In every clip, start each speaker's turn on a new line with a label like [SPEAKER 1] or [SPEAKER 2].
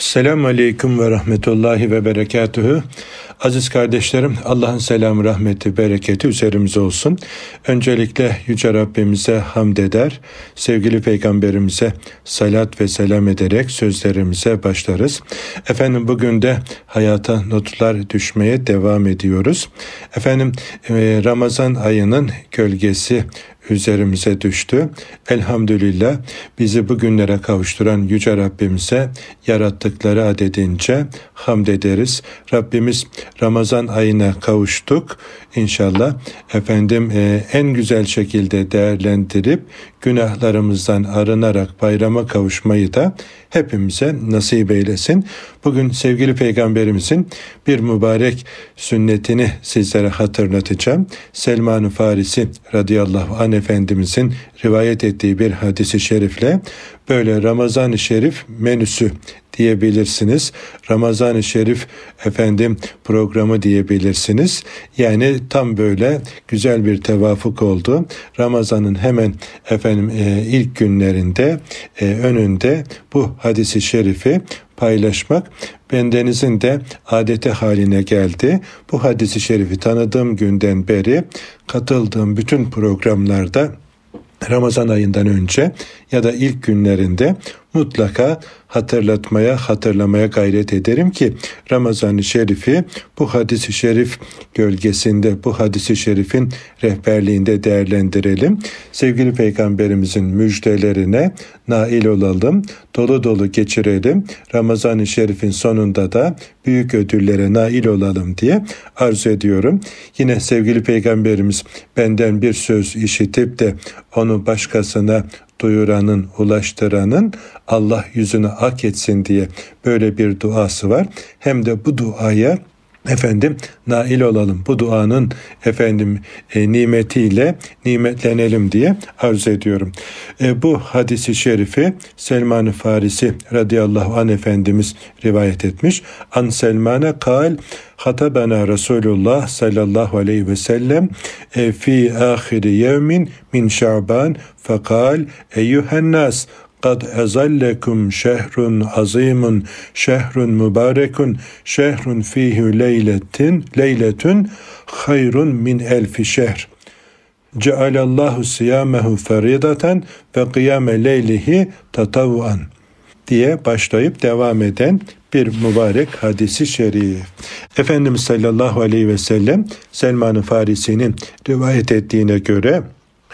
[SPEAKER 1] Selamun Aleyküm ve Rahmetullahi ve Berekatühü. Aziz kardeşlerim, Allah'ın selamı, rahmeti, bereketi üzerimize olsun. Öncelikle Yüce Rabbimize hamd eder, sevgili Peygamberimize salat ve selam ederek sözlerimize başlarız. Efendim bugün de hayata notlar düşmeye devam ediyoruz. Efendim Ramazan ayının gölgesi üzerimize düştü. Elhamdülillah bizi bugünlere kavuşturan Yüce Rabbimize yarattıkları adedince hamd ederiz. Rabbimiz Ramazan ayına kavuştuk. İnşallah efendim e, en güzel şekilde değerlendirip günahlarımızdan arınarak bayrama kavuşmayı da hepimize nasip eylesin. Bugün sevgili peygamberimizin bir mübarek sünnetini sizlere hatırlatacağım. Selman-ı Farisi radıyallahu anh efendimizin rivayet ettiği bir hadisi şerifle böyle Ramazan-ı Şerif menüsü diyebilirsiniz. Ramazan-ı Şerif efendim programı diyebilirsiniz. Yani tam böyle güzel bir tevafuk oldu. Ramazan'ın hemen efendim e, ilk günlerinde e, önünde bu hadisi şerifi paylaşmak bendenizin de adeti haline geldi. Bu hadisi şerifi tanıdığım günden beri katıldığım bütün programlarda Ramazan ayından önce ya da ilk günlerinde mutlaka hatırlatmaya, hatırlamaya gayret ederim ki Ramazan-ı Şerif'i bu hadisi şerif gölgesinde, bu hadisi şerifin rehberliğinde değerlendirelim. Sevgili Peygamberimizin müjdelerine nail olalım, dolu dolu geçirelim. Ramazan-ı Şerif'in sonunda da büyük ödüllere nail olalım diye arzu ediyorum. Yine sevgili Peygamberimiz benden bir söz işitip de onu başkasına duyuranın, ulaştıranın Allah yüzünü ak etsin diye böyle bir duası var. Hem de bu duaya efendim nail olalım. Bu duanın efendim e, nimetiyle nimetlenelim diye arzu ediyorum. E, bu hadisi şerifi Selman-ı Farisi radıyallahu anh efendimiz rivayet etmiş. An Selman'a kal hatabana Resulullah sallallahu aleyhi ve sellem e, fi ahiri yevmin min şaban fekal eyyühen kad ezallekum şehrun azimun şehrun mübarekun şehrun fihi leyletin leyletun hayrun min elfi şehr cealallahu siyamehu feridaten ve kıyame leylihi tatavvan diye başlayıp devam eden bir mübarek hadisi şerif. Efendimiz sallallahu aleyhi ve sellem Selman-ı Farisi'nin rivayet ettiğine göre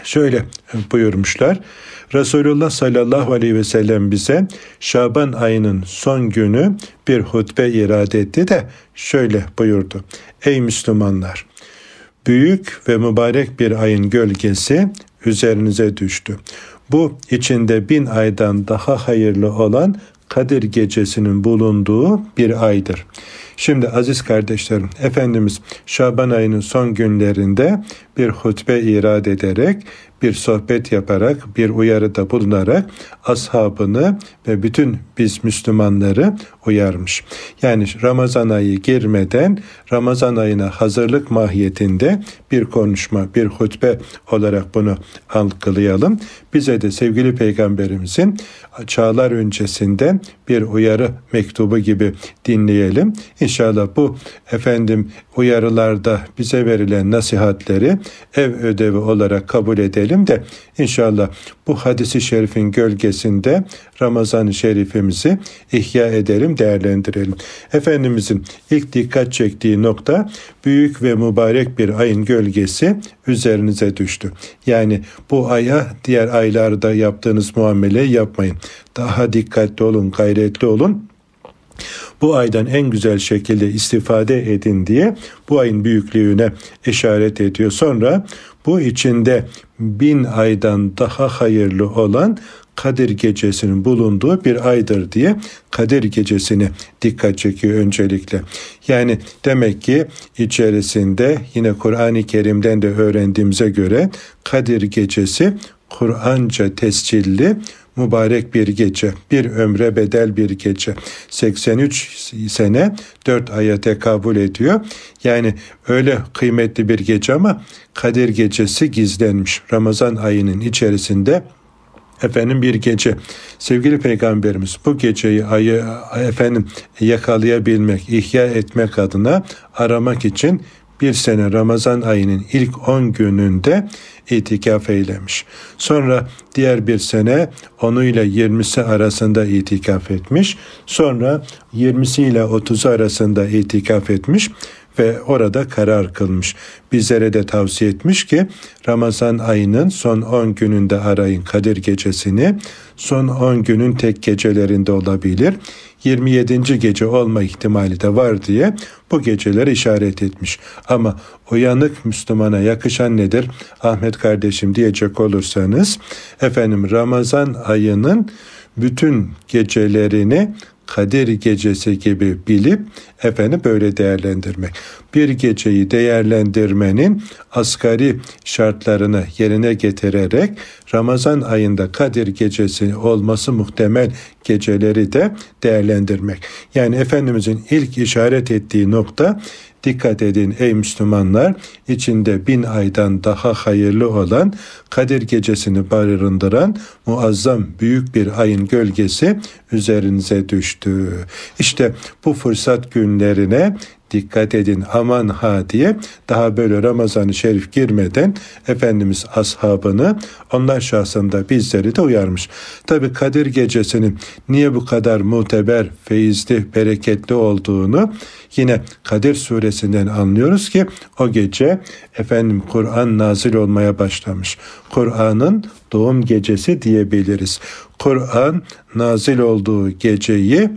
[SPEAKER 1] şöyle buyurmuşlar. Resulullah sallallahu aleyhi ve sellem bize Şaban ayının son günü bir hutbe irade etti de şöyle buyurdu. Ey Müslümanlar! Büyük ve mübarek bir ayın gölgesi üzerinize düştü. Bu içinde bin aydan daha hayırlı olan Kadir gecesinin bulunduğu bir aydır. Şimdi aziz kardeşlerim, Efendimiz Şaban ayının son günlerinde bir hutbe irad ederek bir sohbet yaparak, bir uyarıda bulunarak ashabını ve bütün biz Müslümanları uyarmış. Yani Ramazan ayı girmeden Ramazan ayına hazırlık mahiyetinde bir konuşma, bir hutbe olarak bunu algılayalım. Bize de sevgili peygamberimizin çağlar öncesinden bir uyarı mektubu gibi dinleyelim. İnşallah bu efendim uyarılarda bize verilen nasihatleri ev ödevi olarak kabul edelim de inşallah bu hadisi şerifin gölgesinde Ramazan-ı Şerifimizi ihya edelim, değerlendirelim. Efendimizin ilk dikkat çektiği nokta büyük ve mübarek bir ayın gölgesi üzerinize düştü. Yani bu aya diğer aylarda yaptığınız muamele yapmayın. Daha dikkatli olun, gayretli olun bu aydan en güzel şekilde istifade edin diye bu ayın büyüklüğüne işaret ediyor. Sonra bu içinde bin aydan daha hayırlı olan Kadir gecesinin bulunduğu bir aydır diye Kadir gecesini dikkat çekiyor öncelikle. Yani demek ki içerisinde yine Kur'an-ı Kerim'den de öğrendiğimize göre Kadir gecesi Kur'anca tescilli mübarek bir gece, bir ömre bedel bir gece. 83 sene 4 aya tekabül ediyor. Yani öyle kıymetli bir gece ama Kadir gecesi gizlenmiş. Ramazan ayının içerisinde efendim bir gece. Sevgili peygamberimiz bu geceyi ayı efendim yakalayabilmek, ihya etmek adına aramak için bir sene Ramazan ayının ilk 10 gününde itikaf eylemiş. Sonra diğer bir sene onu ile 20'si arasında itikaf etmiş. Sonra 20'si ile 30'u arasında itikaf etmiş ve orada karar kılmış. Bizlere de tavsiye etmiş ki Ramazan ayının son 10 gününde arayın Kadir gecesini. Son 10 günün tek gecelerinde olabilir. 27. gece olma ihtimali de var diye bu geceleri işaret etmiş. Ama uyanık Müslümana yakışan nedir? Ahmet kardeşim diyecek olursanız efendim Ramazan ayının bütün gecelerini Kadir gecesi gibi bilip efendim böyle değerlendirmek. Bir geceyi değerlendirmenin asgari şartlarını yerine getirerek Ramazan ayında Kadir gecesi olması muhtemel geceleri de değerlendirmek. Yani Efendimizin ilk işaret ettiği nokta Dikkat edin ey Müslümanlar, içinde bin aydan daha hayırlı olan Kadir gecesini barındıran muazzam büyük bir ayın gölgesi üzerinize düştü. İşte bu fırsat günlerine dikkat edin aman ha diye daha böyle Ramazan-ı Şerif girmeden Efendimiz ashabını onlar şahsında bizleri de uyarmış. Tabi Kadir gecesinin niye bu kadar muteber, feyizli, bereketli olduğunu yine Kadir suresinden anlıyoruz ki o gece efendim Kur'an nazil olmaya başlamış. Kur'an'ın doğum gecesi diyebiliriz. Kur'an nazil olduğu geceyi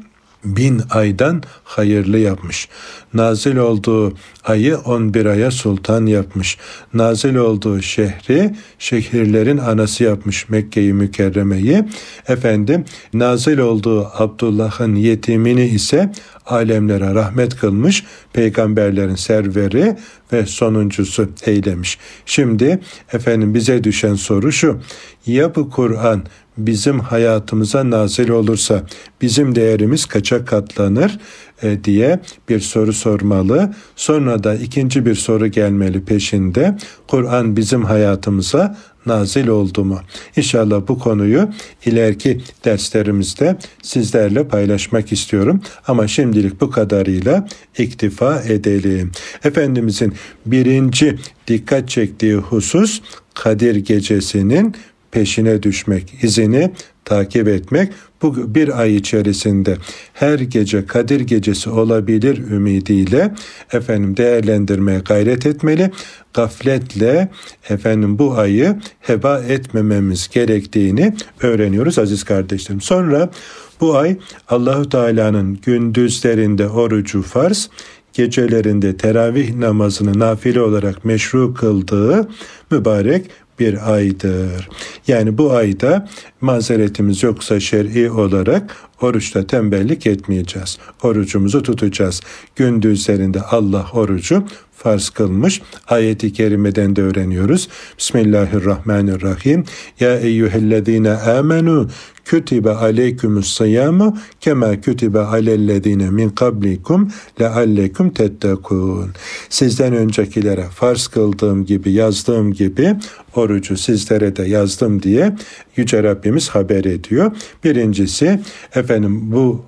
[SPEAKER 1] bin aydan hayırlı yapmış. Nazil olduğu ayı on bir aya sultan yapmış. Nazil olduğu şehri şehirlerin anası yapmış Mekke'yi Mükerreme'yi. Efendim nazil olduğu Abdullah'ın yetimini ise alemlere rahmet kılmış, peygamberlerin serveri ve sonuncusu eylemiş. Şimdi efendim bize düşen soru şu. Ya bu Kur'an bizim hayatımıza nazil olursa bizim değerimiz kaça katlanır e, diye bir soru sormalı. Sonra da ikinci bir soru gelmeli peşinde. Kur'an bizim hayatımıza nazil oldu mu? İnşallah bu konuyu ileriki derslerimizde sizlerle paylaşmak istiyorum. Ama şimdilik bu kadarıyla iktifa edelim. Efendimizin birinci dikkat çektiği husus Kadir gecesinin peşine düşmek, izini takip etmek bu bir ay içerisinde her gece Kadir gecesi olabilir ümidiyle efendim değerlendirmeye gayret etmeli. Gafletle efendim bu ayı heba etmememiz gerektiğini öğreniyoruz aziz kardeşlerim. Sonra bu ay Allahu Teala'nın gündüzlerinde orucu farz, gecelerinde teravih namazını nafile olarak meşru kıldığı mübarek bir aydır. Yani bu ayda mazeretimiz yoksa şer'i olarak oruçta tembellik etmeyeceğiz. Orucumuzu tutacağız. Gündüzlerinde Allah orucu farz kılmış. Ayeti kerimeden de öğreniyoruz. Bismillahirrahmanirrahim. Ya eyyühellezine amenu kütibe aleykümüs sıyamu kema kütibe alellezine min kablikum leallekum tettekun. Sizden öncekilere farz kıldığım gibi yazdığım gibi orucu sizlere de yazdım diye Yüce Rabbimiz haber ediyor. Birincisi efendim bu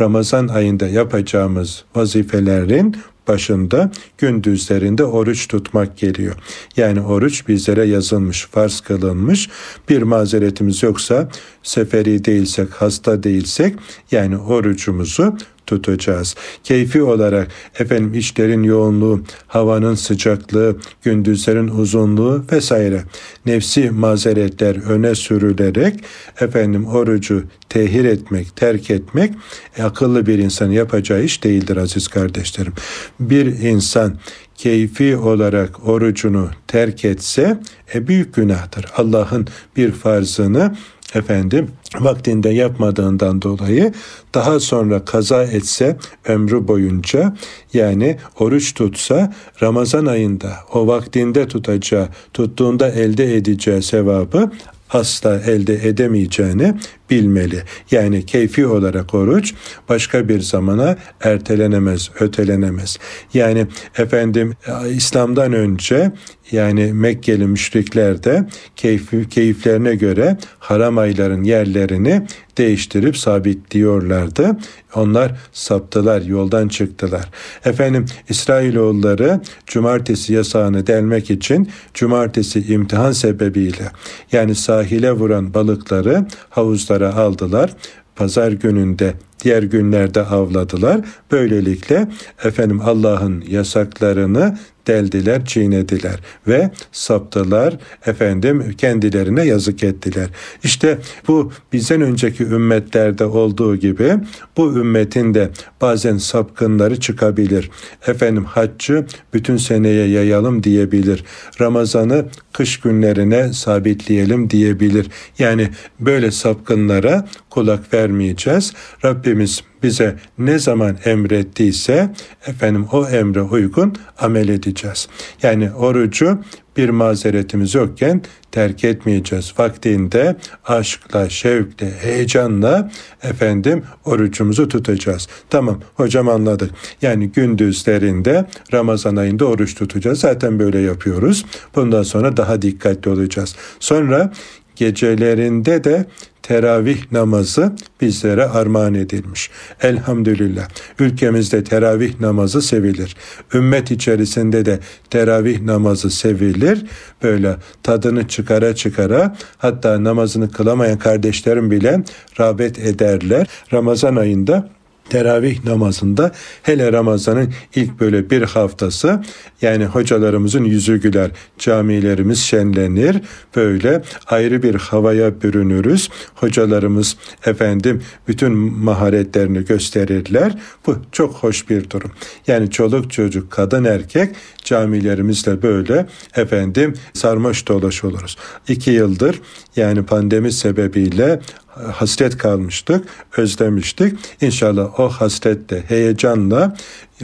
[SPEAKER 1] Ramazan ayında yapacağımız vazifelerin başında gündüzlerinde oruç tutmak geliyor. Yani oruç bizlere yazılmış, farz kılınmış. Bir mazeretimiz yoksa seferi değilsek, hasta değilsek yani orucumuzu tutacağız. Keyfi olarak efendim işlerin yoğunluğu, havanın sıcaklığı, gündüzlerin uzunluğu vesaire nefsi mazeretler öne sürülerek efendim orucu tehir etmek, terk etmek e, akıllı bir insan yapacağı iş değildir aziz kardeşlerim. Bir insan keyfi olarak orucunu terk etse e, büyük günahtır. Allah'ın bir farzını efendim vaktinde yapmadığından dolayı daha sonra kaza etse ömrü boyunca yani oruç tutsa Ramazan ayında o vaktinde tutacağı, tuttuğunda elde edeceği sevabı asla elde edemeyeceğini bilmeli. Yani keyfi olarak oruç başka bir zamana ertelenemez, ötelenemez. Yani efendim İslam'dan önce yani Mekkeli müşrikler de keyfi, keyiflerine göre haram ayların yerlerini değiştirip sabitliyorlardı. Onlar saptılar, yoldan çıktılar. Efendim İsrailoğulları cumartesi yasağını delmek için cumartesi imtihan sebebiyle yani sahile vuran balıkları havuzlara aldılar pazar gününde diğer günlerde avladılar. Böylelikle efendim Allah'ın yasaklarını deldiler, çiğnediler ve saptılar, efendim kendilerine yazık ettiler. İşte bu bizden önceki ümmetlerde olduğu gibi bu ümmetin de bazen sapkınları çıkabilir. Efendim haccı bütün seneye yayalım diyebilir. Ramazanı kış günlerine sabitleyelim diyebilir. Yani böyle sapkınlara kulak vermeyeceğiz. Rabbimiz bize ne zaman emrettiyse efendim o emre uygun amel edeceğiz. Yani orucu bir mazeretimiz yokken terk etmeyeceğiz. Vaktinde aşkla, şevkle, heyecanla efendim orucumuzu tutacağız. Tamam hocam anladık. Yani gündüzlerinde Ramazan ayında oruç tutacağız. Zaten böyle yapıyoruz. Bundan sonra daha dikkatli olacağız. Sonra gecelerinde de teravih namazı bizlere armağan edilmiş. Elhamdülillah. Ülkemizde teravih namazı sevilir. Ümmet içerisinde de teravih namazı sevilir. Böyle tadını çıkara çıkara hatta namazını kılamayan kardeşlerim bile rağbet ederler. Ramazan ayında teravih namazında hele Ramazan'ın ilk böyle bir haftası yani hocalarımızın yüzü güler, camilerimiz şenlenir, böyle ayrı bir havaya bürünürüz. Hocalarımız efendim bütün maharetlerini gösterirler. Bu çok hoş bir durum. Yani çoluk çocuk, kadın erkek camilerimizle böyle efendim sarmaş dolaş oluruz. İki yıldır yani pandemi sebebiyle hasret kalmıştık, özlemiştik. İnşallah o hasretle, heyecanla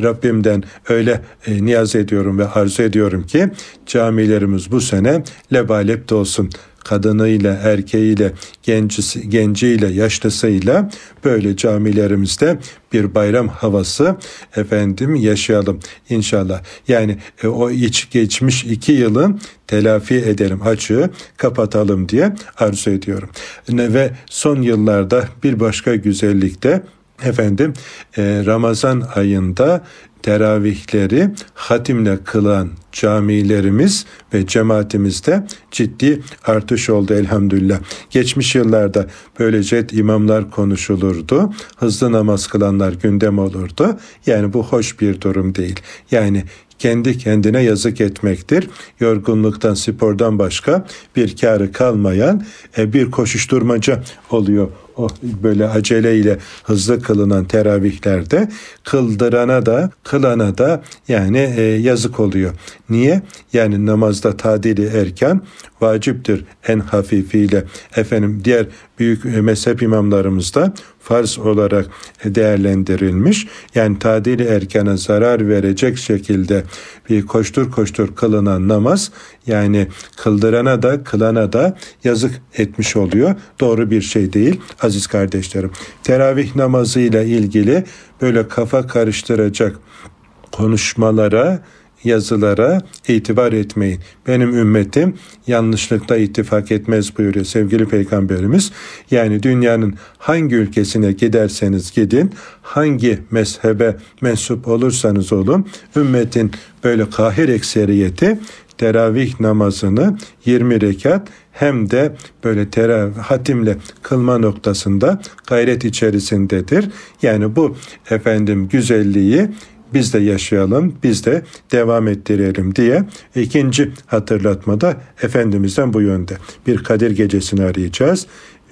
[SPEAKER 1] Rabbimden öyle e, niyaz ediyorum ve arzu ediyorum ki camilerimiz bu sene lebalep dolsun kadınıyla, erkeğiyle, gencisi, genciyle, yaşlısıyla böyle camilerimizde bir bayram havası efendim yaşayalım inşallah. Yani e, o iç geçmiş iki yılın telafi edelim açığı kapatalım diye arzu ediyorum. Ve son yıllarda bir başka güzellikte efendim e, Ramazan ayında teravihleri hatimle kılan camilerimiz ve cemaatimizde ciddi artış oldu elhamdülillah. Geçmiş yıllarda böyle cet imamlar konuşulurdu. Hızlı namaz kılanlar gündem olurdu. Yani bu hoş bir durum değil. Yani kendi kendine yazık etmektir. Yorgunluktan, spordan başka bir karı kalmayan e, bir koşuşturmaca oluyor o böyle aceleyle hızlı kılınan teravihlerde kıldırana da kılana da yani e, yazık oluyor. Niye? Yani namazda tadili erken vaciptir en hafifiyle. Efendim diğer büyük e, mezhep imamlarımız da farz olarak değerlendirilmiş. Yani tadili erkene zarar verecek şekilde bir koştur koştur kılınan namaz yani kıldırana da kılana da yazık etmiş oluyor. Doğru bir şey değil aziz kardeşlerim. Teravih namazı ile ilgili böyle kafa karıştıracak konuşmalara yazılara itibar etmeyin. Benim ümmetim yanlışlıkla ittifak etmez buyuruyor sevgili peygamberimiz. Yani dünyanın hangi ülkesine giderseniz gidin, hangi mezhebe mensup olursanız olun, ümmetin böyle kahir ekseriyeti teravih namazını 20 rekat hem de böyle teravih hatimle kılma noktasında gayret içerisindedir. Yani bu efendim güzelliği biz de yaşayalım, biz de devam ettirelim diye ikinci hatırlatmada Efendimiz'den bu yönde. Bir Kadir gecesini arayacağız.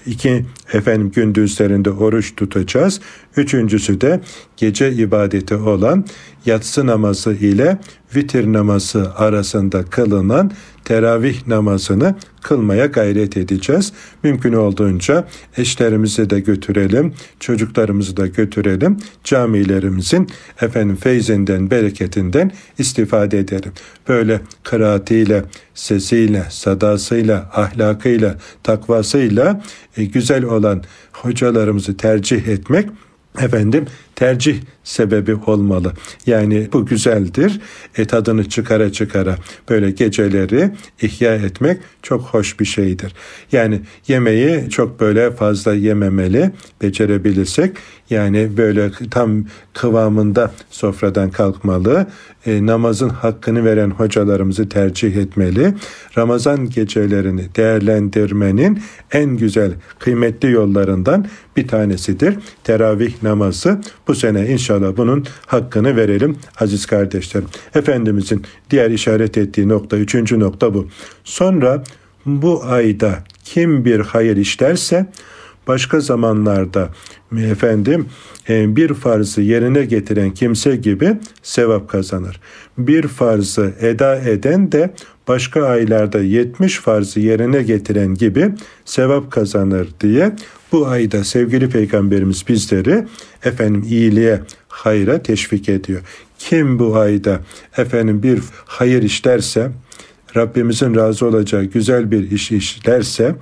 [SPEAKER 1] İki, efendim gündüzlerinde oruç tutacağız. Üçüncüsü de gece ibadeti olan yatsı namazı ile vitir namazı arasında kılınan teravih namazını kılmaya gayret edeceğiz. Mümkün olduğunca eşlerimizi de götürelim, çocuklarımızı da götürelim. Camilerimizin efendim feyzinden, bereketinden istifade edelim. Böyle kıraatiyle, sesiyle, sadasıyla, ahlakıyla, takvasıyla e, güzel olan hocalarımızı tercih etmek efendim tercih sebebi olmalı. Yani bu güzeldir. E, tadını çıkara çıkara böyle geceleri ihya etmek çok hoş bir şeydir. Yani yemeği çok böyle fazla yememeli becerebilirsek yani böyle tam kıvamında sofradan kalkmalı. E, namazın hakkını veren hocalarımızı tercih etmeli. Ramazan gecelerini değerlendirmenin en güzel, kıymetli yollarından bir tanesidir. Teravih namazı. Bu sene inşallah bunun hakkını verelim aziz kardeşlerim. Efendimizin diğer işaret ettiği nokta, üçüncü nokta bu. Sonra bu ayda kim bir hayır işlerse başka zamanlarda efendim e, bir farzı yerine getiren kimse gibi sevap kazanır. Bir farzı eda eden de başka aylarda 70 farzı yerine getiren gibi sevap kazanır diye bu ayda sevgili peygamberimiz bizleri efendim iyiliğe, hayra teşvik ediyor. Kim bu ayda efendim bir hayır işlerse Rabbimizin razı olacağı güzel bir iş işlerse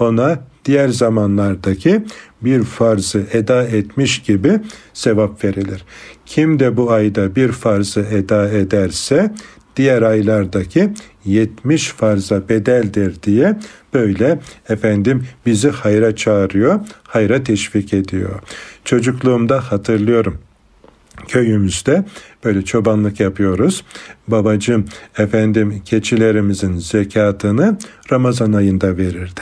[SPEAKER 1] ona diğer zamanlardaki bir farzı eda etmiş gibi sevap verilir. Kim de bu ayda bir farzı eda ederse diğer aylardaki 70 farza bedeldir diye böyle efendim bizi hayra çağırıyor, hayra teşvik ediyor. Çocukluğumda hatırlıyorum köyümüzde böyle çobanlık yapıyoruz. Babacım efendim keçilerimizin zekatını Ramazan ayında verirdi.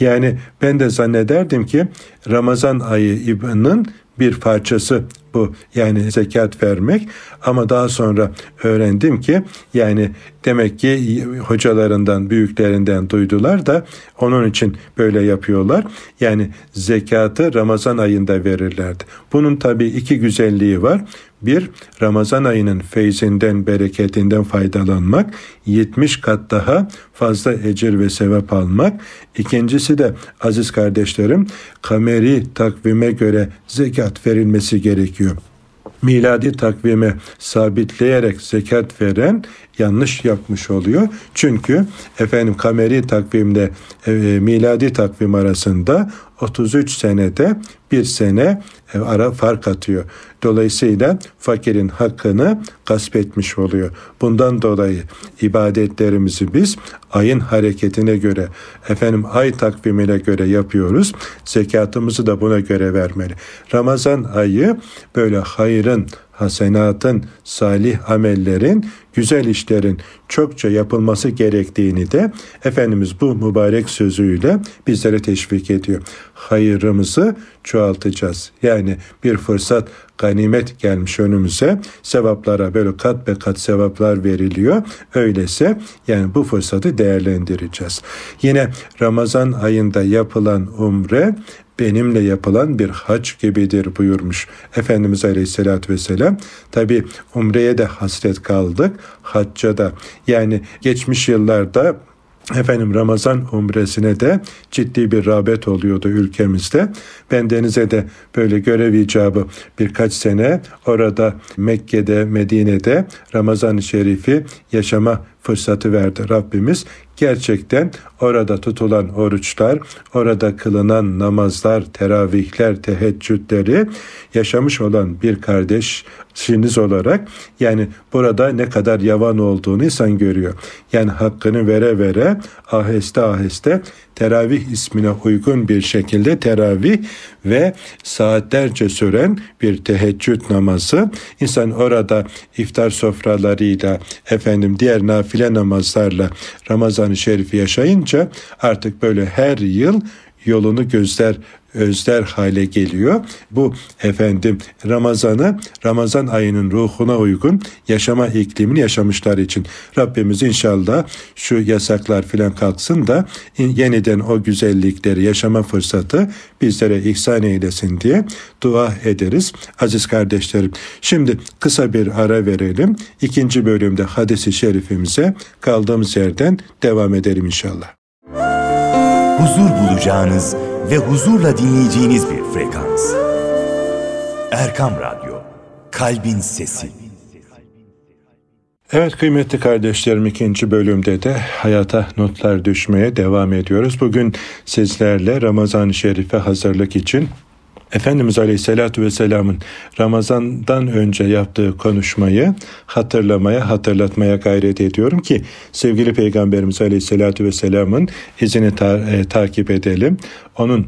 [SPEAKER 1] Yani ben de zannederdim ki Ramazan ayının bir parçası bu yani zekat vermek ama daha sonra öğrendim ki yani demek ki hocalarından büyüklerinden duydular da onun için böyle yapıyorlar. Yani zekatı Ramazan ayında verirlerdi. Bunun tabii iki güzelliği var. Bir, Ramazan ayının feyzinden, bereketinden faydalanmak, 70 kat daha fazla ecir ve sevap almak. İkincisi de aziz kardeşlerim, kameri takvime göre zekat verilmesi gerekiyor miladi takvime sabitleyerek zekat veren yanlış yapmış oluyor. Çünkü efendim kameri takvimde e, miladi takvim arasında 33 senede bir sene e, ara fark atıyor. Dolayısıyla fakirin hakkını gasp etmiş oluyor. Bundan dolayı ibadetlerimizi biz ayın hareketine göre, efendim ay takvimine göre yapıyoruz. Zekatımızı da buna göre vermeli. Ramazan ayı böyle hayrın, hasenatın, salih amellerin, güzel işlerin çokça yapılması gerektiğini de Efendimiz bu mübarek sözüyle bizlere teşvik ediyor. Hayırımızı çoğaltacağız. Yani bir fırsat ganimet gelmiş önümüze sevaplara böyle kat be kat sevaplar veriliyor. Öyleyse yani bu fırsatı değerlendireceğiz. Yine Ramazan ayında yapılan umre benimle yapılan bir hac gibidir buyurmuş Efendimiz Aleyhisselatü Vesselam. Tabi umreye de hasret kaldık, hacca da. Yani geçmiş yıllarda Efendim Ramazan umresine de ciddi bir rağbet oluyordu ülkemizde. Ben denize de böyle görev icabı birkaç sene orada Mekke'de, Medine'de Ramazan-ı Şerif'i yaşama fırsatı verdi Rabbimiz. Gerçekten orada tutulan oruçlar, orada kılınan namazlar, teravihler, teheccüdleri yaşamış olan bir kardeşiniz olarak yani burada ne kadar yavan olduğunu insan görüyor. Yani hakkını vere vere aheste aheste teravih ismine uygun bir şekilde teravih ve saatlerce süren bir teheccüd namazı. İnsan orada iftar sofralarıyla efendim diğer nafile namazlarla Ramazan-ı Şerif'i yaşayınca artık böyle her yıl yolunu gözler özler hale geliyor. Bu efendim Ramazan'ı Ramazan ayının ruhuna uygun yaşama iklimini yaşamışlar için Rabbimiz inşallah şu yasaklar filan kalksın da yeniden o güzellikleri yaşama fırsatı bizlere ihsan eylesin diye dua ederiz. Aziz kardeşlerim şimdi kısa bir ara verelim. İkinci bölümde hadisi şerifimize kaldığımız yerden devam edelim inşallah.
[SPEAKER 2] Huzur bulacağınız ve huzurla dinleyeceğiniz bir frekans. Erkam Radyo, Kalbin Sesi.
[SPEAKER 1] Evet kıymetli kardeşlerim ikinci bölümde de hayata notlar düşmeye devam ediyoruz. Bugün sizlerle Ramazan-ı Şerif'e hazırlık için Efendimiz Aleyhisselatü Vesselam'ın Ramazan'dan önce yaptığı konuşmayı hatırlamaya, hatırlatmaya gayret ediyorum ki sevgili Peygamberimiz Aleyhisselatü Vesselam'ın izini ta- e, takip edelim. Onun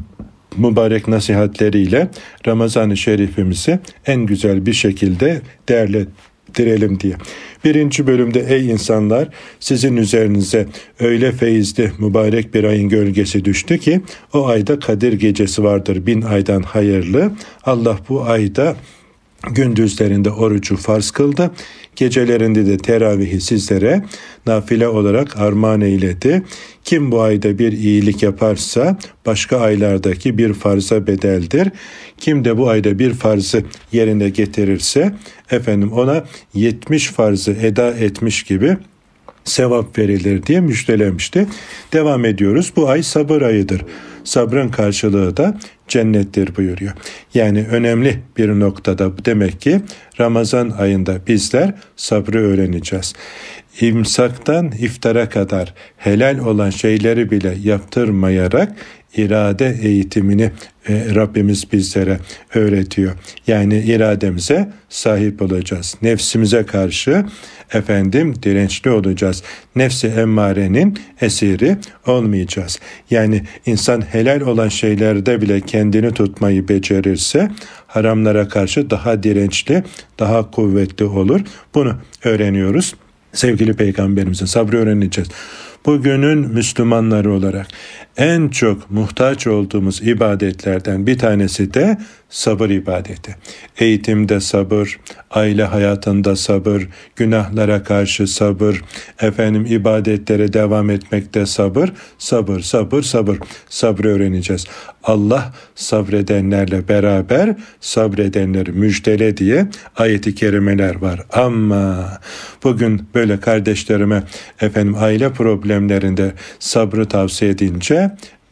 [SPEAKER 1] mübarek nasihatleriyle Ramazan-ı Şerifimizi en güzel bir şekilde değerli direlim diye. Birinci bölümde ey insanlar sizin üzerinize öyle feyizli mübarek bir ayın gölgesi düştü ki o ayda Kadir gecesi vardır bin aydan hayırlı. Allah bu ayda gündüzlerinde orucu farz kıldı. Gecelerinde de teravihi sizlere nafile olarak armağan eyledi. Kim bu ayda bir iyilik yaparsa başka aylardaki bir farza bedeldir. Kim de bu ayda bir farzı yerine getirirse efendim ona 70 farzı eda etmiş gibi sevap verilir diye müjdelemişti. Devam ediyoruz. Bu ay sabır ayıdır. Sabrın karşılığı da cennettir buyuruyor. Yani önemli bir noktada demek ki Ramazan ayında bizler sabrı öğreneceğiz. İmsaktan iftara kadar helal olan şeyleri bile yaptırmayarak irade eğitimini e, Rabbimiz bizlere öğretiyor. Yani irademize sahip olacağız. Nefsimize karşı efendim dirençli olacağız. Nefsi emmarenin esiri olmayacağız. Yani insan helal olan şeylerde bile kendini tutmayı becerirse haramlara karşı daha dirençli, daha kuvvetli olur. Bunu öğreniyoruz. Sevgili peygamberimizin sabrı öğreneceğiz. Bugünün Müslümanları olarak en çok muhtaç olduğumuz ibadetlerden bir tanesi de sabır ibadeti. Eğitimde sabır, aile hayatında sabır, günahlara karşı sabır, efendim ibadetlere devam etmekte sabır, sabır, sabır, sabır. Sabrı öğreneceğiz. Allah sabredenlerle beraber sabredenleri müjdele diye ayeti kerimeler var. Ama bugün böyle kardeşlerime efendim aile problemlerinde sabrı tavsiye edince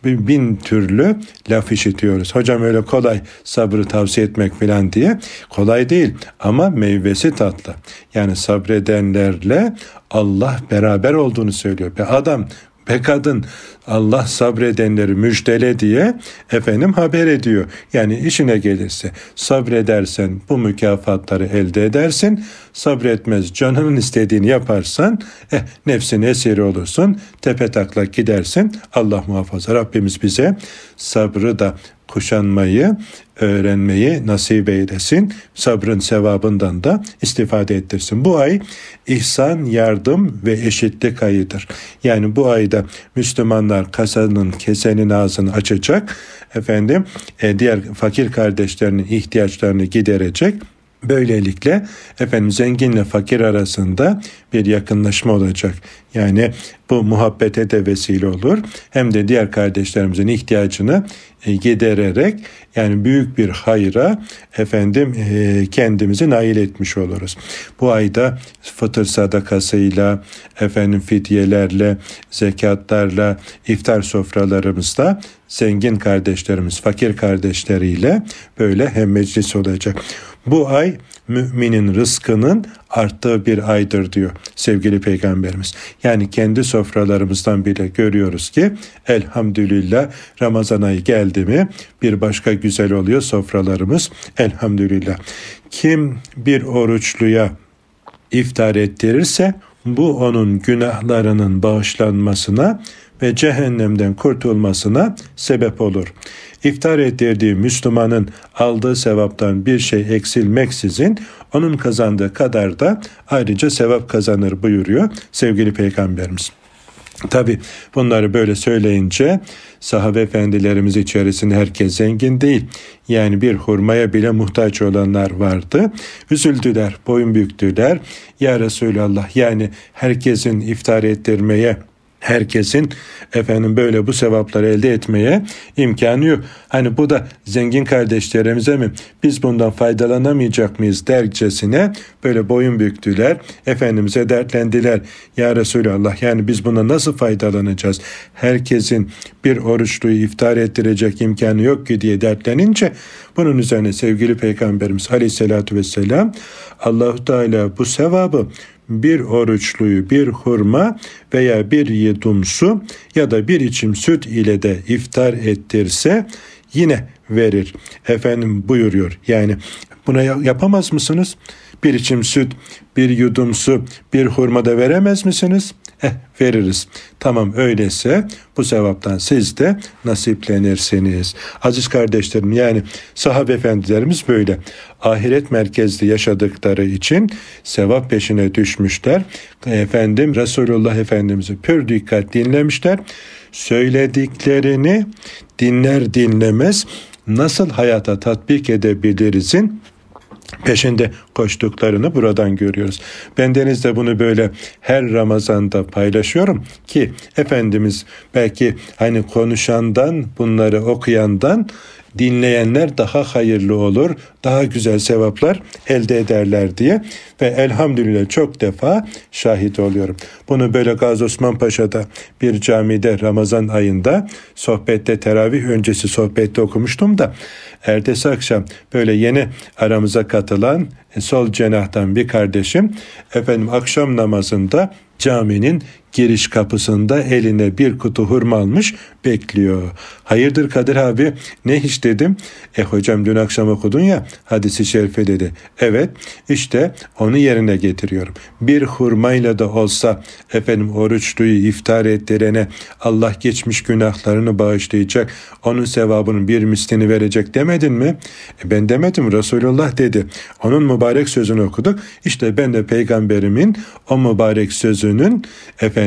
[SPEAKER 1] bin türlü laf işitiyoruz. Hocam öyle kolay sabrı tavsiye etmek falan diye. Kolay değil ama meyvesi tatlı. Yani sabredenlerle Allah beraber olduğunu söylüyor. Bir adam Be kadın Allah sabredenleri müjdele diye efendim haber ediyor. Yani işine gelirse sabredersen bu mükafatları elde edersin. Sabretmez canının istediğini yaparsan eh, nefsin esiri olursun. Tepe taklak gidersin. Allah muhafaza Rabbimiz bize sabrı da kuşanmayı, öğrenmeyi nasip eylesin. Sabrın sevabından da istifade ettirsin. Bu ay ihsan, yardım ve eşitlik ayıdır. Yani bu ayda Müslümanlar kasanın, kesenin ağzını açacak. Efendim e, diğer fakir kardeşlerinin ihtiyaçlarını giderecek Böylelikle efendim zenginle fakir arasında bir yakınlaşma olacak. Yani bu muhabbete de vesile olur. Hem de diğer kardeşlerimizin ihtiyacını e, gidererek yani büyük bir hayra efendim e, kendimizi nail etmiş oluruz. Bu ayda fıtır sadakasıyla efendim fidyelerle, zekatlarla, iftar sofralarımızda zengin kardeşlerimiz, fakir kardeşleriyle böyle hem meclis olacak. Bu ay müminin rızkının arttığı bir aydır diyor sevgili peygamberimiz. Yani kendi sofralarımızdan bile görüyoruz ki elhamdülillah Ramazan ayı geldi mi bir başka güzel oluyor sofralarımız elhamdülillah. Kim bir oruçluya iftar ettirirse bu onun günahlarının bağışlanmasına ve cehennemden kurtulmasına sebep olur. İftar ettirdiği Müslümanın aldığı sevaptan bir şey eksilmeksizin onun kazandığı kadar da ayrıca sevap kazanır buyuruyor sevgili peygamberimiz. Tabi bunları böyle söyleyince sahabe efendilerimiz içerisinde herkes zengin değil. Yani bir hurmaya bile muhtaç olanlar vardı. Üzüldüler, boyun büktüler. Ya Resulallah yani herkesin iftar ettirmeye herkesin efendim böyle bu sevapları elde etmeye imkanı yok. Hani bu da zengin kardeşlerimize mi biz bundan faydalanamayacak mıyız dercesine böyle boyun büktüler. Efendimiz'e dertlendiler. Ya Resulallah yani biz buna nasıl faydalanacağız? Herkesin bir oruçluyu iftar ettirecek imkanı yok ki diye dertlenince bunun üzerine sevgili Peygamberimiz Aleyhisselatü Vesselam Allahu Teala bu sevabı bir oruçluyu bir hurma veya bir yudum su ya da bir içim süt ile de iftar ettirse yine verir. Efendim buyuruyor. Yani buna yapamaz mısınız? Bir içim süt, bir yudum su, bir hurma da veremez misiniz? Eh veririz. Tamam öyleyse bu sevaptan siz de nasiplenirsiniz. Aziz kardeşlerim yani sahabe efendilerimiz böyle. Ahiret merkezli yaşadıkları için sevap peşine düşmüşler. Efendim Resulullah Efendimiz'i pür dikkat dinlemişler. Söylediklerini dinler dinlemez nasıl hayata tatbik edebilirizin peşinde koştuklarını buradan görüyoruz. Bendeniz de bunu böyle her Ramazan'da paylaşıyorum ki Efendimiz belki hani konuşandan bunları okuyandan dinleyenler daha hayırlı olur, daha güzel sevaplar elde ederler diye ve elhamdülillah çok defa şahit oluyorum. Bunu böyle Gazi Osman Paşa'da bir camide Ramazan ayında sohbette teravih öncesi sohbette okumuştum da ertesi akşam böyle yeni aramıza katılan e, sol cenahtan bir kardeşim efendim akşam namazında caminin giriş kapısında eline bir kutu hurma almış bekliyor. Hayırdır Kadir abi ne hiç dedim. E hocam dün akşam okudun ya hadisi şerife dedi. Evet işte onu yerine getiriyorum. Bir hurmayla da olsa efendim oruçluyu iftar ettirene Allah geçmiş günahlarını bağışlayacak. Onun sevabının bir mislini verecek demedin mi? E ben demedim Resulullah dedi. Onun mübarek sözünü okuduk. İşte ben de peygamberimin o mübarek sözünün efendim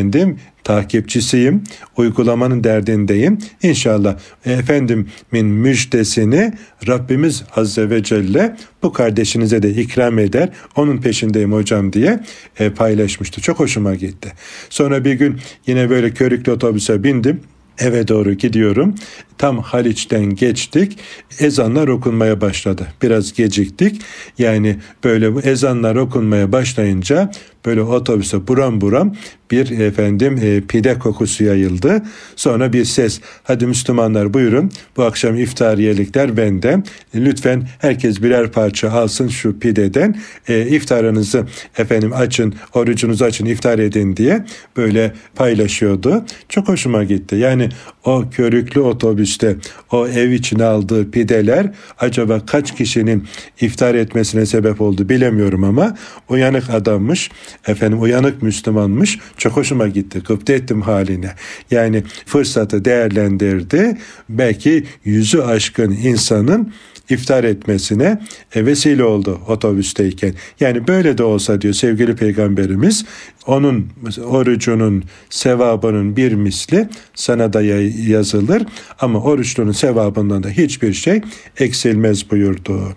[SPEAKER 1] takipçisiyim. Uygulamanın derdindeyim. İnşallah Efendimin müjdesini Rabbimiz Azze ve Celle bu kardeşinize de ikram eder. Onun peşindeyim hocam diye e, paylaşmıştı. Çok hoşuma gitti. Sonra bir gün yine böyle körüklü otobüse bindim eve doğru gidiyorum. Tam Haliç'ten geçtik. Ezanlar okunmaya başladı. Biraz geciktik. Yani böyle bu ezanlar okunmaya başlayınca böyle otobüse buram buram bir efendim e, pide kokusu yayıldı. Sonra bir ses. Hadi Müslümanlar buyurun. Bu akşam iftariyelikler bende. Lütfen herkes birer parça alsın şu pideden. E, iftarınızı efendim açın, orucunuzu açın, iftar edin diye böyle paylaşıyordu. Çok hoşuma gitti. Yani o körüklü otobüste o ev içine aldığı pideler acaba kaç kişinin iftar etmesine sebep oldu bilemiyorum ama uyanık adammış. Efendim uyanık Müslümanmış. Çok hoşuma gitti. Gıpta ettim haline. Yani fırsatı değerlendirdi. Belki yüzü aşkın insanın iftar etmesine e, vesile oldu otobüsteyken. Yani böyle de olsa diyor sevgili peygamberimiz onun orucunun sevabının bir misli sana da yazılır ama oruçlunun sevabından da hiçbir şey eksilmez buyurdu.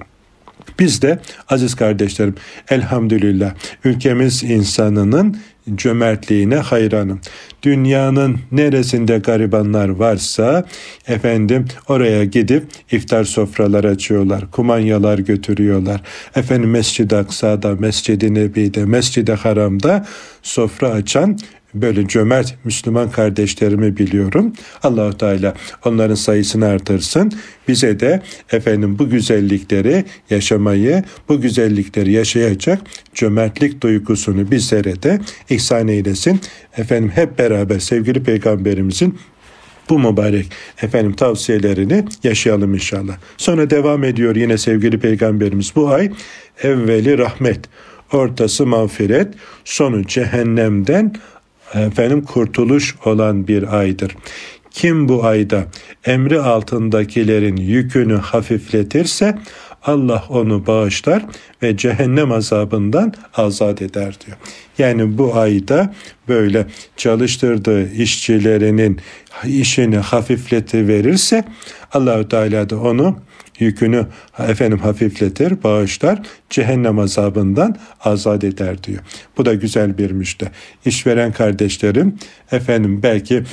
[SPEAKER 1] Biz de aziz kardeşlerim elhamdülillah ülkemiz insanının cömertliğine hayranım. Dünyanın neresinde garibanlar varsa efendim oraya gidip iftar sofralar açıyorlar. Kumanyalar götürüyorlar. Efendim Mescid-i Aksa'da, Mescid-i Nebi'de, Mescid-i Haram'da sofra açan böyle cömert Müslüman kardeşlerimi biliyorum. Allahu Teala onların sayısını artırsın. Bize de efendim bu güzellikleri yaşamayı, bu güzellikleri yaşayacak cömertlik duygusunu bizlere de ihsan eylesin. Efendim hep beraber sevgili peygamberimizin bu mübarek efendim tavsiyelerini yaşayalım inşallah. Sonra devam ediyor yine sevgili peygamberimiz bu ay evveli rahmet, ortası mağfiret, sonu cehennemden efendim kurtuluş olan bir aydır. Kim bu ayda emri altındakilerin yükünü hafifletirse Allah onu bağışlar ve cehennem azabından azat eder diyor. Yani bu ayda böyle çalıştırdığı işçilerinin işini hafifleti verirse Allahü Teala da onu yükünü efendim hafifletir, bağışlar, cehennem azabından azat eder diyor. Bu da güzel bir müjde. İşveren kardeşlerim efendim belki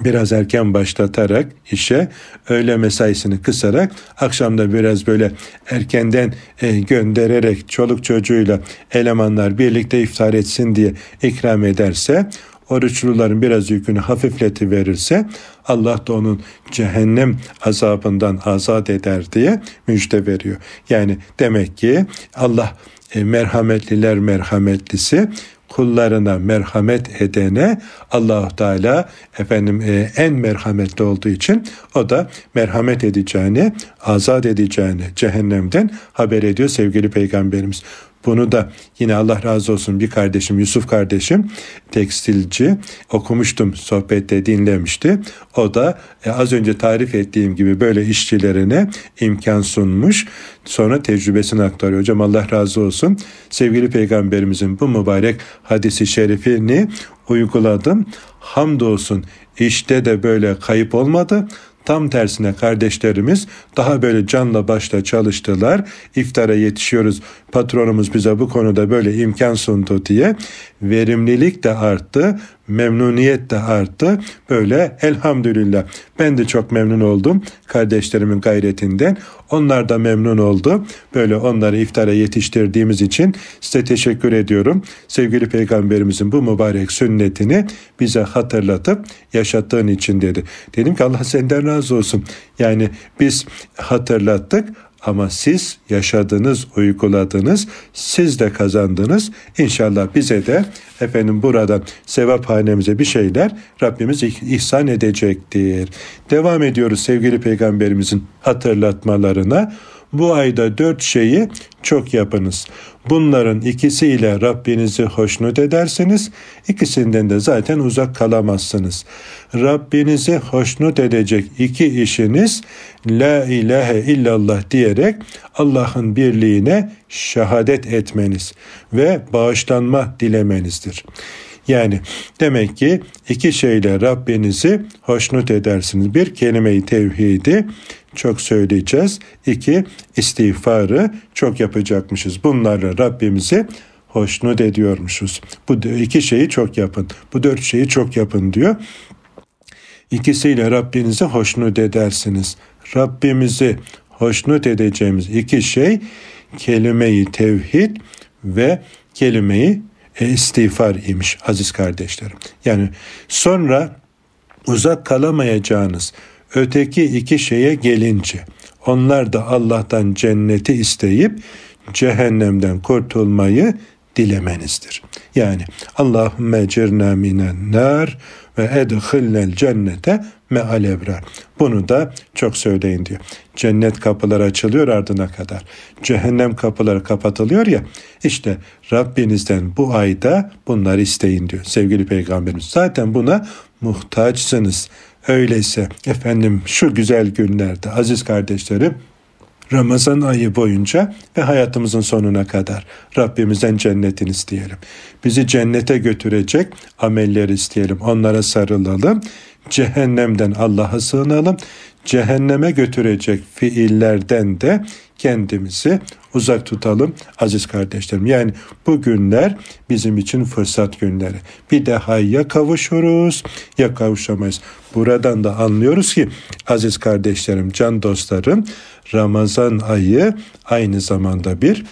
[SPEAKER 1] biraz erken başlatarak işe öğle mesaisini kısarak akşamda biraz böyle erkenden e, göndererek çoluk çocuğuyla elemanlar birlikte iftar etsin diye ikram ederse oruçluların biraz yükünü hafifleti verirse Allah da onun cehennem azabından azat eder diye müjde veriyor. Yani demek ki Allah e, merhametliler merhametlisi kullarına merhamet edene Allahu Teala efendim e, en merhametli olduğu için o da merhamet edeceğini, azat edeceğini cehennemden haber ediyor sevgili peygamberimiz. Bunu da yine Allah razı olsun bir kardeşim Yusuf kardeşim tekstilci okumuştum sohbette dinlemişti. O da e, az önce tarif ettiğim gibi böyle işçilerine imkan sunmuş. Sonra tecrübesini aktarıyor. Hocam Allah razı olsun. Sevgili peygamberimizin bu mübarek hadisi şerifini uyguladım. Hamdolsun işte de böyle kayıp olmadı. Tam tersine kardeşlerimiz daha böyle canla başla çalıştılar. İftara yetişiyoruz. Patronumuz bize bu konuda böyle imkan sundu diye verimlilik de arttı, memnuniyet de arttı. Böyle elhamdülillah ben de çok memnun oldum kardeşlerimin gayretinden. Onlar da memnun oldu. Böyle onları iftara yetiştirdiğimiz için size teşekkür ediyorum. Sevgili peygamberimizin bu mübarek sünnetini bize hatırlatıp yaşattığın için dedi. Dedim ki Allah senden razı olsun. Yani biz hatırlattık ama siz yaşadınız, uyguladınız, siz de kazandınız. İnşallah bize de efendim buradan sevap hanemize bir şeyler Rabbimiz ihsan edecektir. Devam ediyoruz sevgili peygamberimizin hatırlatmalarına. Bu ayda dört şeyi çok yapınız. Bunların ikisiyle Rabbinizi hoşnut edersiniz. İkisinden de zaten uzak kalamazsınız. Rabbinizi hoşnut edecek iki işiniz La ilahe illallah diyerek Allah'ın birliğine şehadet etmeniz ve bağışlanma dilemenizdir. Yani demek ki iki şeyle Rabbinizi hoşnut edersiniz. Bir kelime-i tevhidi çok söyleyeceğiz. İki istiğfarı çok yapacakmışız. Bunlarla Rabbimizi hoşnut ediyormuşuz. Bu iki şeyi çok yapın. Bu dört şeyi çok yapın diyor. İkisiyle Rabbinizi hoşnut edersiniz. Rabbimizi hoşnut edeceğimiz iki şey kelimeyi tevhid ve kelimeyi e, istiğfar imiş aziz kardeşlerim. Yani sonra uzak kalamayacağınız öteki iki şeye gelince onlar da Allah'tan cenneti isteyip cehennemden kurtulmayı dilemenizdir. Yani Allahümme cirna minen nar ve edhillel cennete me'al ebrar. Bunu da çok söyleyin diyor. Cennet kapıları açılıyor ardına kadar. Cehennem kapıları kapatılıyor ya. İşte Rabbinizden bu ayda bunları isteyin diyor sevgili peygamberimiz. Zaten buna muhtaçsınız. Öyleyse efendim şu güzel günlerde aziz kardeşlerim Ramazan ayı boyunca ve hayatımızın sonuna kadar Rabbimizden cennetini isteyelim. Bizi cennete götürecek ameller isteyelim. Onlara sarılalım. Cehennemden Allah'a sığınalım. Cehenneme götürecek fiillerden de kendimizi uzak tutalım aziz kardeşlerim. Yani bu günler bizim için fırsat günleri. Bir daha ya kavuşuruz ya kavuşamayız. Buradan da anlıyoruz ki aziz kardeşlerim, can dostlarım Ramazan ayı aynı zamanda bir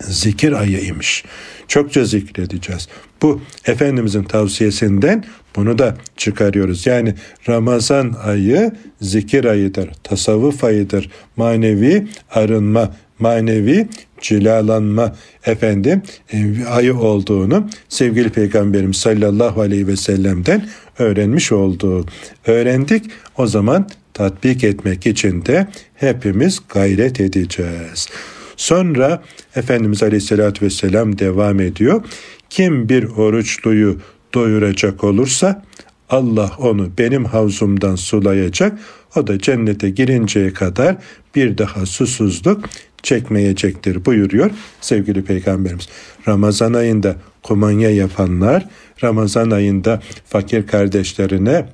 [SPEAKER 1] zikir ayıymış. Çokça zikredeceğiz. Bu Efendimizin tavsiyesinden bunu da çıkarıyoruz. Yani Ramazan ayı zikir ayıdır, tasavvuf ayıdır, manevi arınma, manevi cilalanma efendim e, ayı olduğunu sevgili peygamberimiz sallallahu aleyhi ve sellem'den öğrenmiş olduğu öğrendik. O zaman tatbik etmek için de hepimiz gayret edeceğiz. Sonra Efendimiz Aleyhisselatü Vesselam devam ediyor. Kim bir oruçluyu doyuracak olursa Allah onu benim havzumdan sulayacak. O da cennete girinceye kadar bir daha susuzluk çekmeyecektir buyuruyor sevgili peygamberimiz. Ramazan ayında kumanya yapanlar Ramazan ayında fakir kardeşlerine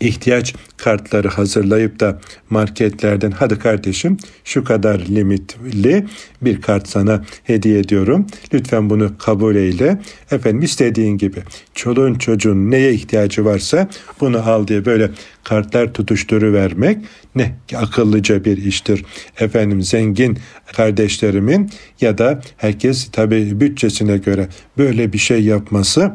[SPEAKER 1] ihtiyaç kartları hazırlayıp da marketlerden hadi kardeşim şu kadar limitli bir kart sana hediye ediyorum. Lütfen bunu kabul eyle. Efendim istediğin gibi çoluğun çocuğun neye ihtiyacı varsa bunu al diye böyle kartlar tutuşturu vermek ne akıllıca bir iştir. Efendim zengin kardeşlerimin ya da herkes tabi bütçesine göre böyle bir şey yapması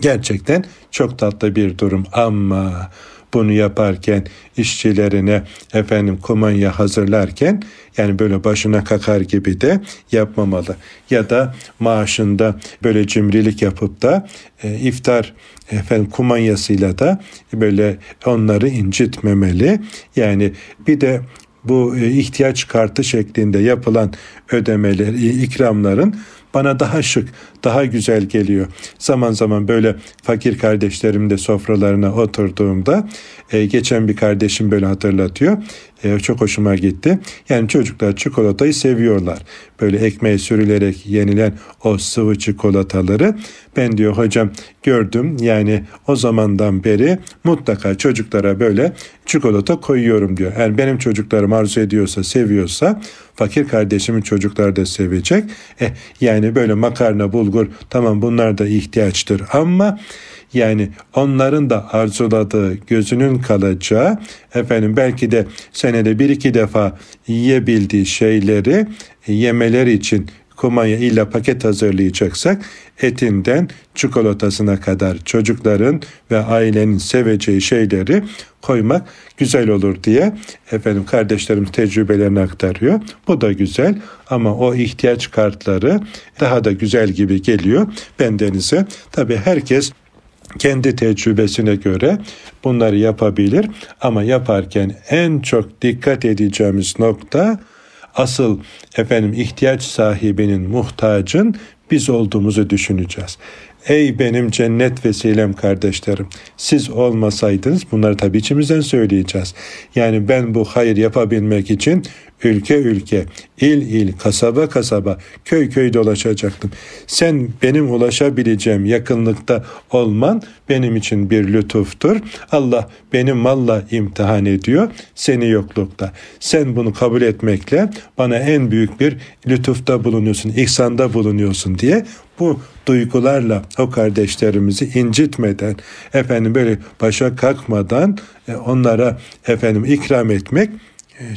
[SPEAKER 1] gerçekten çok tatlı bir durum ama bunu yaparken işçilerine efendim kumanya hazırlarken yani böyle başına kakar gibi de yapmamalı. Ya da maaşında böyle cimrilik yapıp da e, iftar efendim kumanyasıyla da böyle onları incitmemeli. Yani bir de bu e, ihtiyaç kartı şeklinde yapılan ödemeler, ikramların bana daha şık, daha güzel geliyor. Zaman zaman böyle fakir kardeşlerim de sofralarına oturduğumda e, geçen bir kardeşim böyle hatırlatıyor. E, çok hoşuma gitti. Yani çocuklar çikolatayı seviyorlar. Böyle ekmeğe sürülerek yenilen o sıvı çikolataları ben diyor hocam gördüm. Yani o zamandan beri mutlaka çocuklara böyle çikolata koyuyorum diyor. Eğer benim çocuklarım arzu ediyorsa, seviyorsa fakir kardeşimin çocuklar da sevecek. E, yani böyle makarna, bulgur tamam bunlar da ihtiyaçtır ama yani onların da arzuladığı, gözünün kalacağı, efendim belki de senede bir iki defa yiyebildiği şeyleri yemeler için kumanya illa paket hazırlayacaksak etinden çikolatasına kadar çocukların ve ailenin seveceği şeyleri koymak güzel olur diye efendim kardeşlerim tecrübelerini aktarıyor. Bu da güzel ama o ihtiyaç kartları daha da güzel gibi geliyor bendenize. Tabi herkes kendi tecrübesine göre bunları yapabilir ama yaparken en çok dikkat edeceğimiz nokta asıl efendim ihtiyaç sahibinin muhtacın biz olduğumuzu düşüneceğiz. Ey benim cennet vesilem kardeşlerim. Siz olmasaydınız bunları tabii içimizden söyleyeceğiz. Yani ben bu hayır yapabilmek için ülke ülke, il il, kasaba kasaba, köy köy dolaşacaktım. Sen benim ulaşabileceğim yakınlıkta olman benim için bir lütuftur. Allah benim malla imtihan ediyor seni yoklukta. Sen bunu kabul etmekle bana en büyük bir lütufta bulunuyorsun, ihsanda bulunuyorsun diye bu duygularla o kardeşlerimizi incitmeden, efendim böyle başa kalkmadan e, onlara efendim ikram etmek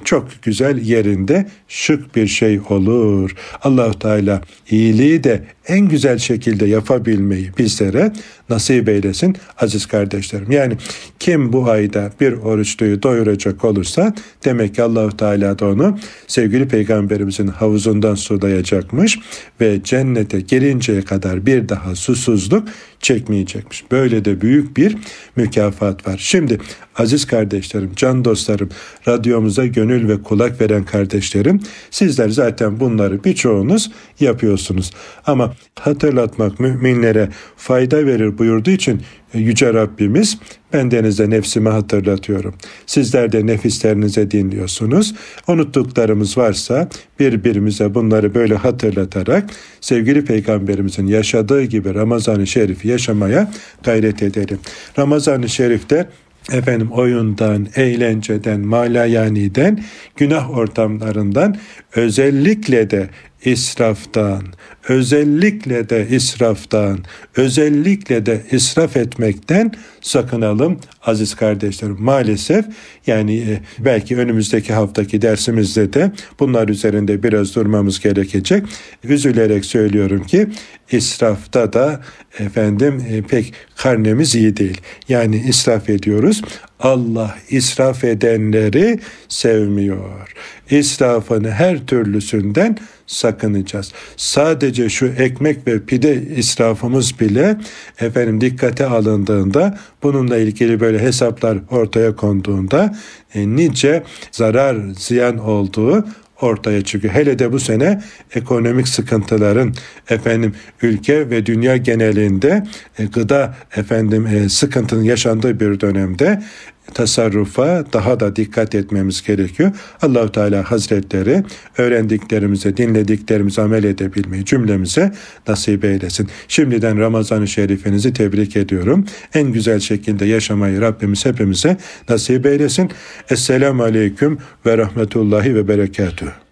[SPEAKER 1] çok güzel yerinde şık bir şey olur. Allahu Teala iyiliği de en güzel şekilde yapabilmeyi bizlere nasip eylesin aziz kardeşlerim. Yani kim bu ayda bir oruçluyu doyuracak olursa demek ki Allahu Teala da onu sevgili peygamberimizin havuzundan sulayacakmış ve cennete gelinceye kadar bir daha susuzluk çekmeyecekmiş. Böyle de büyük bir mükafat var. Şimdi aziz kardeşlerim, can dostlarım, radyomuza gönül ve kulak veren kardeşlerim, sizler zaten bunları birçoğunuz yapıyorsunuz. Ama hatırlatmak müminlere fayda verir buyurduğu için e, Yüce Rabbimiz ben denizde nefsimi hatırlatıyorum. Sizler de nefislerinize dinliyorsunuz. Unuttuklarımız varsa birbirimize bunları böyle hatırlatarak sevgili peygamberimizin yaşadığı gibi Ramazan-ı Şerif'i yaşamaya gayret edelim. Ramazan-ı Şerif'te efendim oyundan, eğlenceden, malayaniden, günah ortamlarından özellikle de israftan, özellikle de israftan, özellikle de israf etmekten sakınalım aziz kardeşlerim. Maalesef yani e, belki önümüzdeki haftaki dersimizde de bunlar üzerinde biraz durmamız gerekecek. Üzülerek söylüyorum ki israfta da efendim e, pek karnemiz iyi değil. Yani israf ediyoruz. Allah israf edenleri sevmiyor. İsrafın her türlüsünden sakınacağız. Sadece şu ekmek ve pide israfımız bile efendim dikkate alındığında bununla ilgili böyle hesaplar ortaya konduğunda e, nice zarar ziyan olduğu ortaya çıkıyor. Hele de bu sene ekonomik sıkıntıların efendim ülke ve dünya genelinde e, gıda efendim e, sıkıntının yaşandığı bir dönemde tasarrufa daha da dikkat etmemiz gerekiyor. Allahu Teala Hazretleri öğrendiklerimize, dinlediklerimize amel edebilmeyi cümlemize nasip eylesin. Şimdiden Ramazan-ı Şerifinizi tebrik ediyorum. En güzel şekilde yaşamayı Rabbimiz hepimize nasip eylesin. Esselamu Aleyküm ve Rahmetullahi ve Berekatuhu.